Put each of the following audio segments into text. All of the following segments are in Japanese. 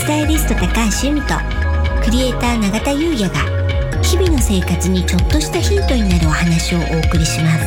スタイリスト高橋由美とクリエイター永田優也が日々の生活にちょっとしたヒントになるお話をお送りします。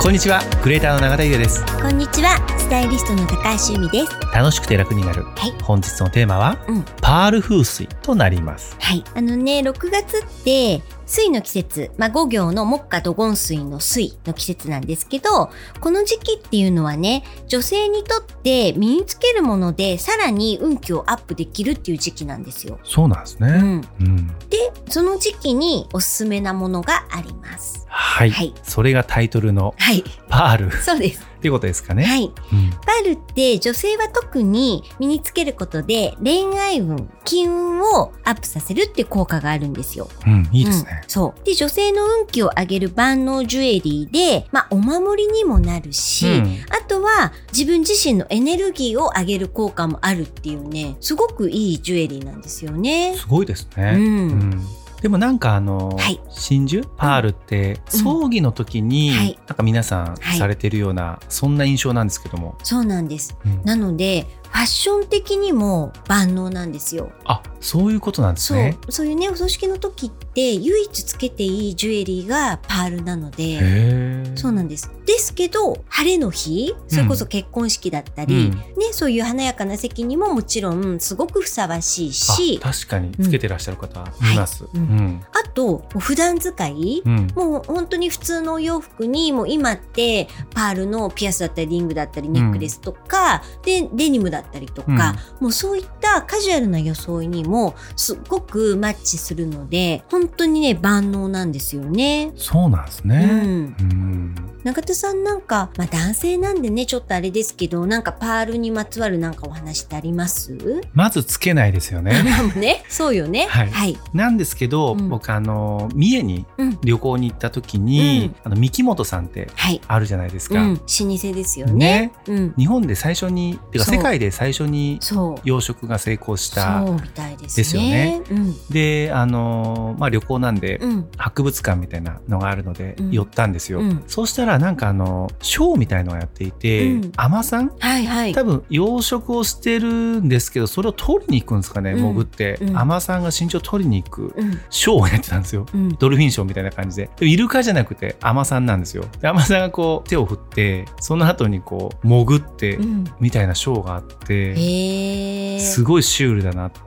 こんにちは。クリエイターの永田優也です。こんにちはスタイリストの高橋由美です。楽しくて楽になる、はい。本日のテーマは、うん。パール風水となります。はい。あのね6月って水の季節、まあ、5行の木下土金水の水の季節なんですけどこの時期っていうのはね女性にとって身につけるものでさらに運気をアップできるっていう時期なんですよ。そうなんですね、うん、うん。でその時期におすすめなものがあります。はい、はい。それがタイトルのはい。パール。っそうです。ていうことですかね、はい。うんパールって女性は特に身につけることで恋愛運、金運をアップさせるっていう効果があるんですよ。うん、いいですねうん、そう。で、女性の運気を上げる万能ジュエリーで、まあ、お守りにもなるし、うんあとは自分自身のエネルギーを上げる効果もあるっていうね、すごくいいジュエリーなんですよね。すごいですね、うんうんでもなんかあの、はい。真珠？パールって葬儀の時に、はい。なんか皆さんはい。されてるような、そんな印象なんですけども、そうなんです。うん。なので、ファッション的にも万能なんですよ。あそういうことなんですそう。ね。そういうねお葬式の時って唯一つけていいジュエリーがパールなのでそうなんです。ですけど晴れの日それこそ結婚式だったり、うん。ね、そういう華やかな席にももちろんすごくふさわしいしあ確かにつけてらっしゃる方います。うん。うん。あと普段使い、うん。もう本当に普通のお洋服にもう今ってパールのピアスだったりリングだったりネックレスとか、でデニムだったりとか、もうそういったカジュアルな装いにもすっごくマッチするので本当にね万能なんですよね。そうなんですね。うんうん中田さんなんか、まあ、男性なんでねちょっとあれですけどなんかパールにまつわるなんかお話ってあります？まずつけないですよね。ねそうよね。はい。はい、なんですけど、うん。僕あの三重にうん。旅行に行った時に、あの三木本さんってはい。あるじゃないですか。うん、老舗ですよね。ね。うん、日本で最初にてか世界で最初に養殖が成功したそうみたいですよね。うん。であのまあ旅行なんで、うん。博物館みたいなのがあるのでうん。寄ったんですよ、うん。そうしたらなんかあのショーみたいのをやっていて、うん。海女さん？はいはい。多分養殖をしてるんですけどそれを取りに行くんですかね、うん。潜って、うん。海女さんが身長を取りに行くうん。ショーをやってたんですよ。うん。ドルフィンショーみたいな感じで。イルカじゃなくて海女さんなんですよ。で海女さんがこう手を振ってその後にこう潜ってうん。みたいなショーがあって、すごいシュールだなって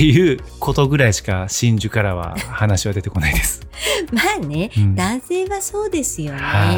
いうことぐらいしか真珠からは話は出てこないです。まあね、うん。男性はそうですよね、は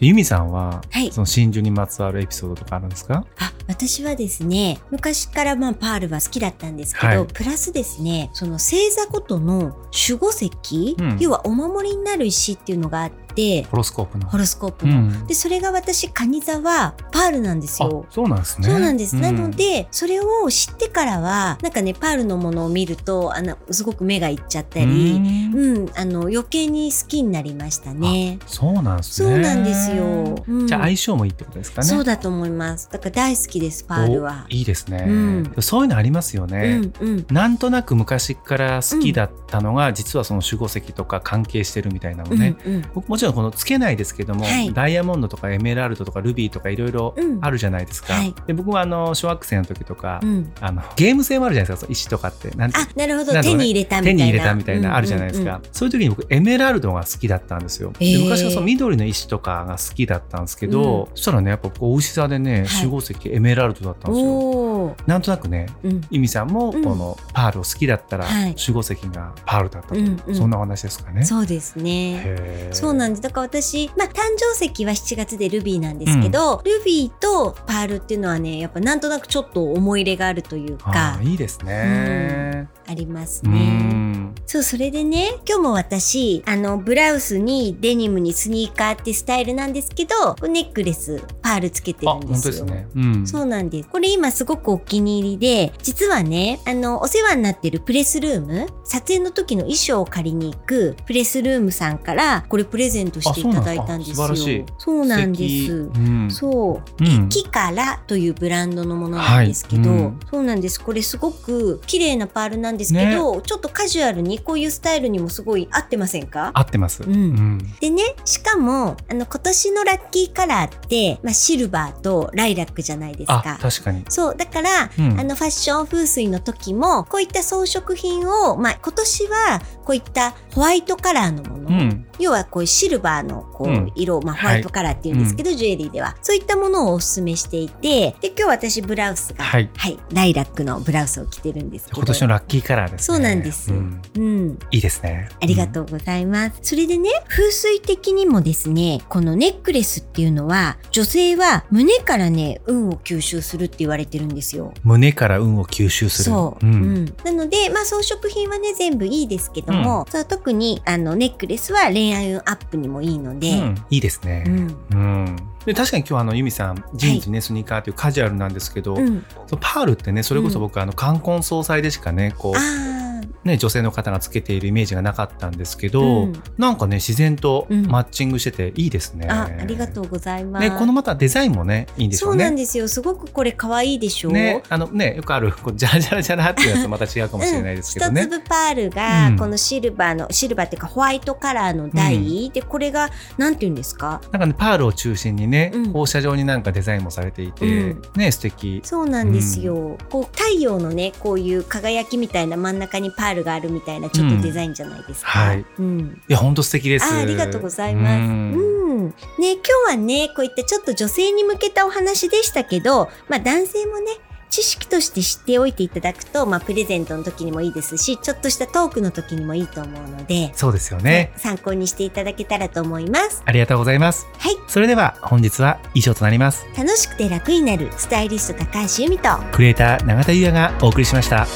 い。ユミさんは、はい。その真珠にまつわるエピソードとかあるんですか？あ私はですね昔からまあパールは好きだったんですけど、はい。プラスですねその星座ごとの守護石、うん。要はお守りになる石っていうのがあってホロスコープの。ホロスコープの、うんでそれが私カニ座はパールなんですあよ。そうなんですね。そうなんです、うなのでそれを知ってからはなんかねパールのものを見るとあのすごく目がいっちゃったり、うんうん、あの余計に好きになりましたね。そうなんですね。そうなんですよ。うんじゃあ相性もいいってことですかね。そうだと思います。だから大好きですパールはお。いいですね、うんそういうのありますようね。んうんなんとなく昔から好きだったのが、実はその守護石とか関係してるみたいなのね、うんうん僕もちろんこのつけないですけども、はい。ダイヤモンドとかエメラルドとかルビーとかいろいろうん。あるじゃないですか、はい。で僕はあの小学生の時とか、うん。あのゲーム性もあるじゃないですか。石とかって。なんてあなるほど。ね。手に入れたみたいな。手に入れたみたいなあるじゃないですか、うんうんそういう時に僕エメラルドが好きだったんですよ、へー。で昔はその緑の石とかが好きだったんですけど、そしたらねやっぱこう牛座でねはい。守護石エメラルドだったんですよ、おお、なんとなくねうん、由美さんもうん。このパールを好きだったらはい。守護石がパールだったと、うんうん。そんなお話ですかね。そうですね。そうなんです。だから私、まあ、誕生石は7月でルビーなんですけど、ルビーとパールっていうのはね、やっぱなんとなくちょっと思い入れがあるというあかー、いいですね。ありますうね。んそう、それでね、今日も私、あの、ブラウスにデニムにスニーカーってスタイルなんですけど、ネックレスパールつけてるんですよ。あ本当ですね。うん。そうなんです。これ今すごくお気に入りで、実はね、あの、お世話になってるプレスルーム、撮影の時の衣装を借りに行くプレスルームさんから、これプレゼントしていただいたんですよ。あそうなんですうなん。そう。うんキカラというブランドのものなんですけど、はいうんそうなんです。これすごく綺麗なパールなんですけど、ちょっとカジュアルにこういうスタイルにもすごい合ってませんか？合ってます。うんうん。でね、しかも、あの、今年のラッキーカラーって、まあ、シルバーとライラックじゃないですあか。確かに。そう、だから、うんあの、ファッション風水の時も、こういった装飾品を、まあ、今年は、こういったホワイトカラーのもの、うん。要はこういうシルバーのこううん色、まあ、ホワイトカラーっていうんですけど、ジュエリーでは。そういったものをお勧めしていて、で、今日私ブラウスが、はいライラックのブラウスを着てるんですけど。今年のラッキーカラーですね。そうなんですうんうん。いいですね。ありがとうございます。それでね、風水的にもですね、このネックレスっていうのは、女性は胸からね、運を吸収するって言われてるんですよ。胸から運を吸収する。そう、ううんん。なので、まあ装飾品はね、全部いいですけども、そう特にあのネックレスは恋愛運アップにもいいので、うん。いいですね。うん。うん。で確かに今日あのユミさんジーンズね、スニーカーというカジュアルなんですけど、うん。そのパールってねそれこそ僕、あの冠婚葬祭でしかねこあうあ、ね女性の方がつけているイメージがなかったんですけど、うんなんかね自然とうんマッチングしてていいですね。あ、ありがとうございます。ねこのまたデザインもねいいんでしょそううね。なんですよ。すごくこれ可愛いでしょう。ね、あのねよくあるこうジャラジャラジャラっていうやつとまた違うかもしれないですけどね。一粒パールが、うんこのシルバーのシルバーっていうかホワイトカラーの台、でこれがなんて言うんですか？なんかねパールを中心にね、うん放射状になんかデザインもされていて、うんね素敵。そうなんですよ、こう太陽のねこういう輝きみたいな真ん中にパールがあるみたいなちょっとデザインじゃないですか、はいうん、いや本当素敵です。あありがとうございます。ううんん。ね、今日はね、こういったちょっと女性に向けたお話でしたけど、まあ男性もね、知識として知っておいていただくと、まあプレゼントの時にもいいですし、ちょっとしたトークの時にもいいと思うので、そうですよね。参考にしていただけたらと思います。ありがとうございます。はい。それでは本日は以上となります。楽しくて楽になるスタイリスト高橋由美と、クリエイター永田優也がお送りしました。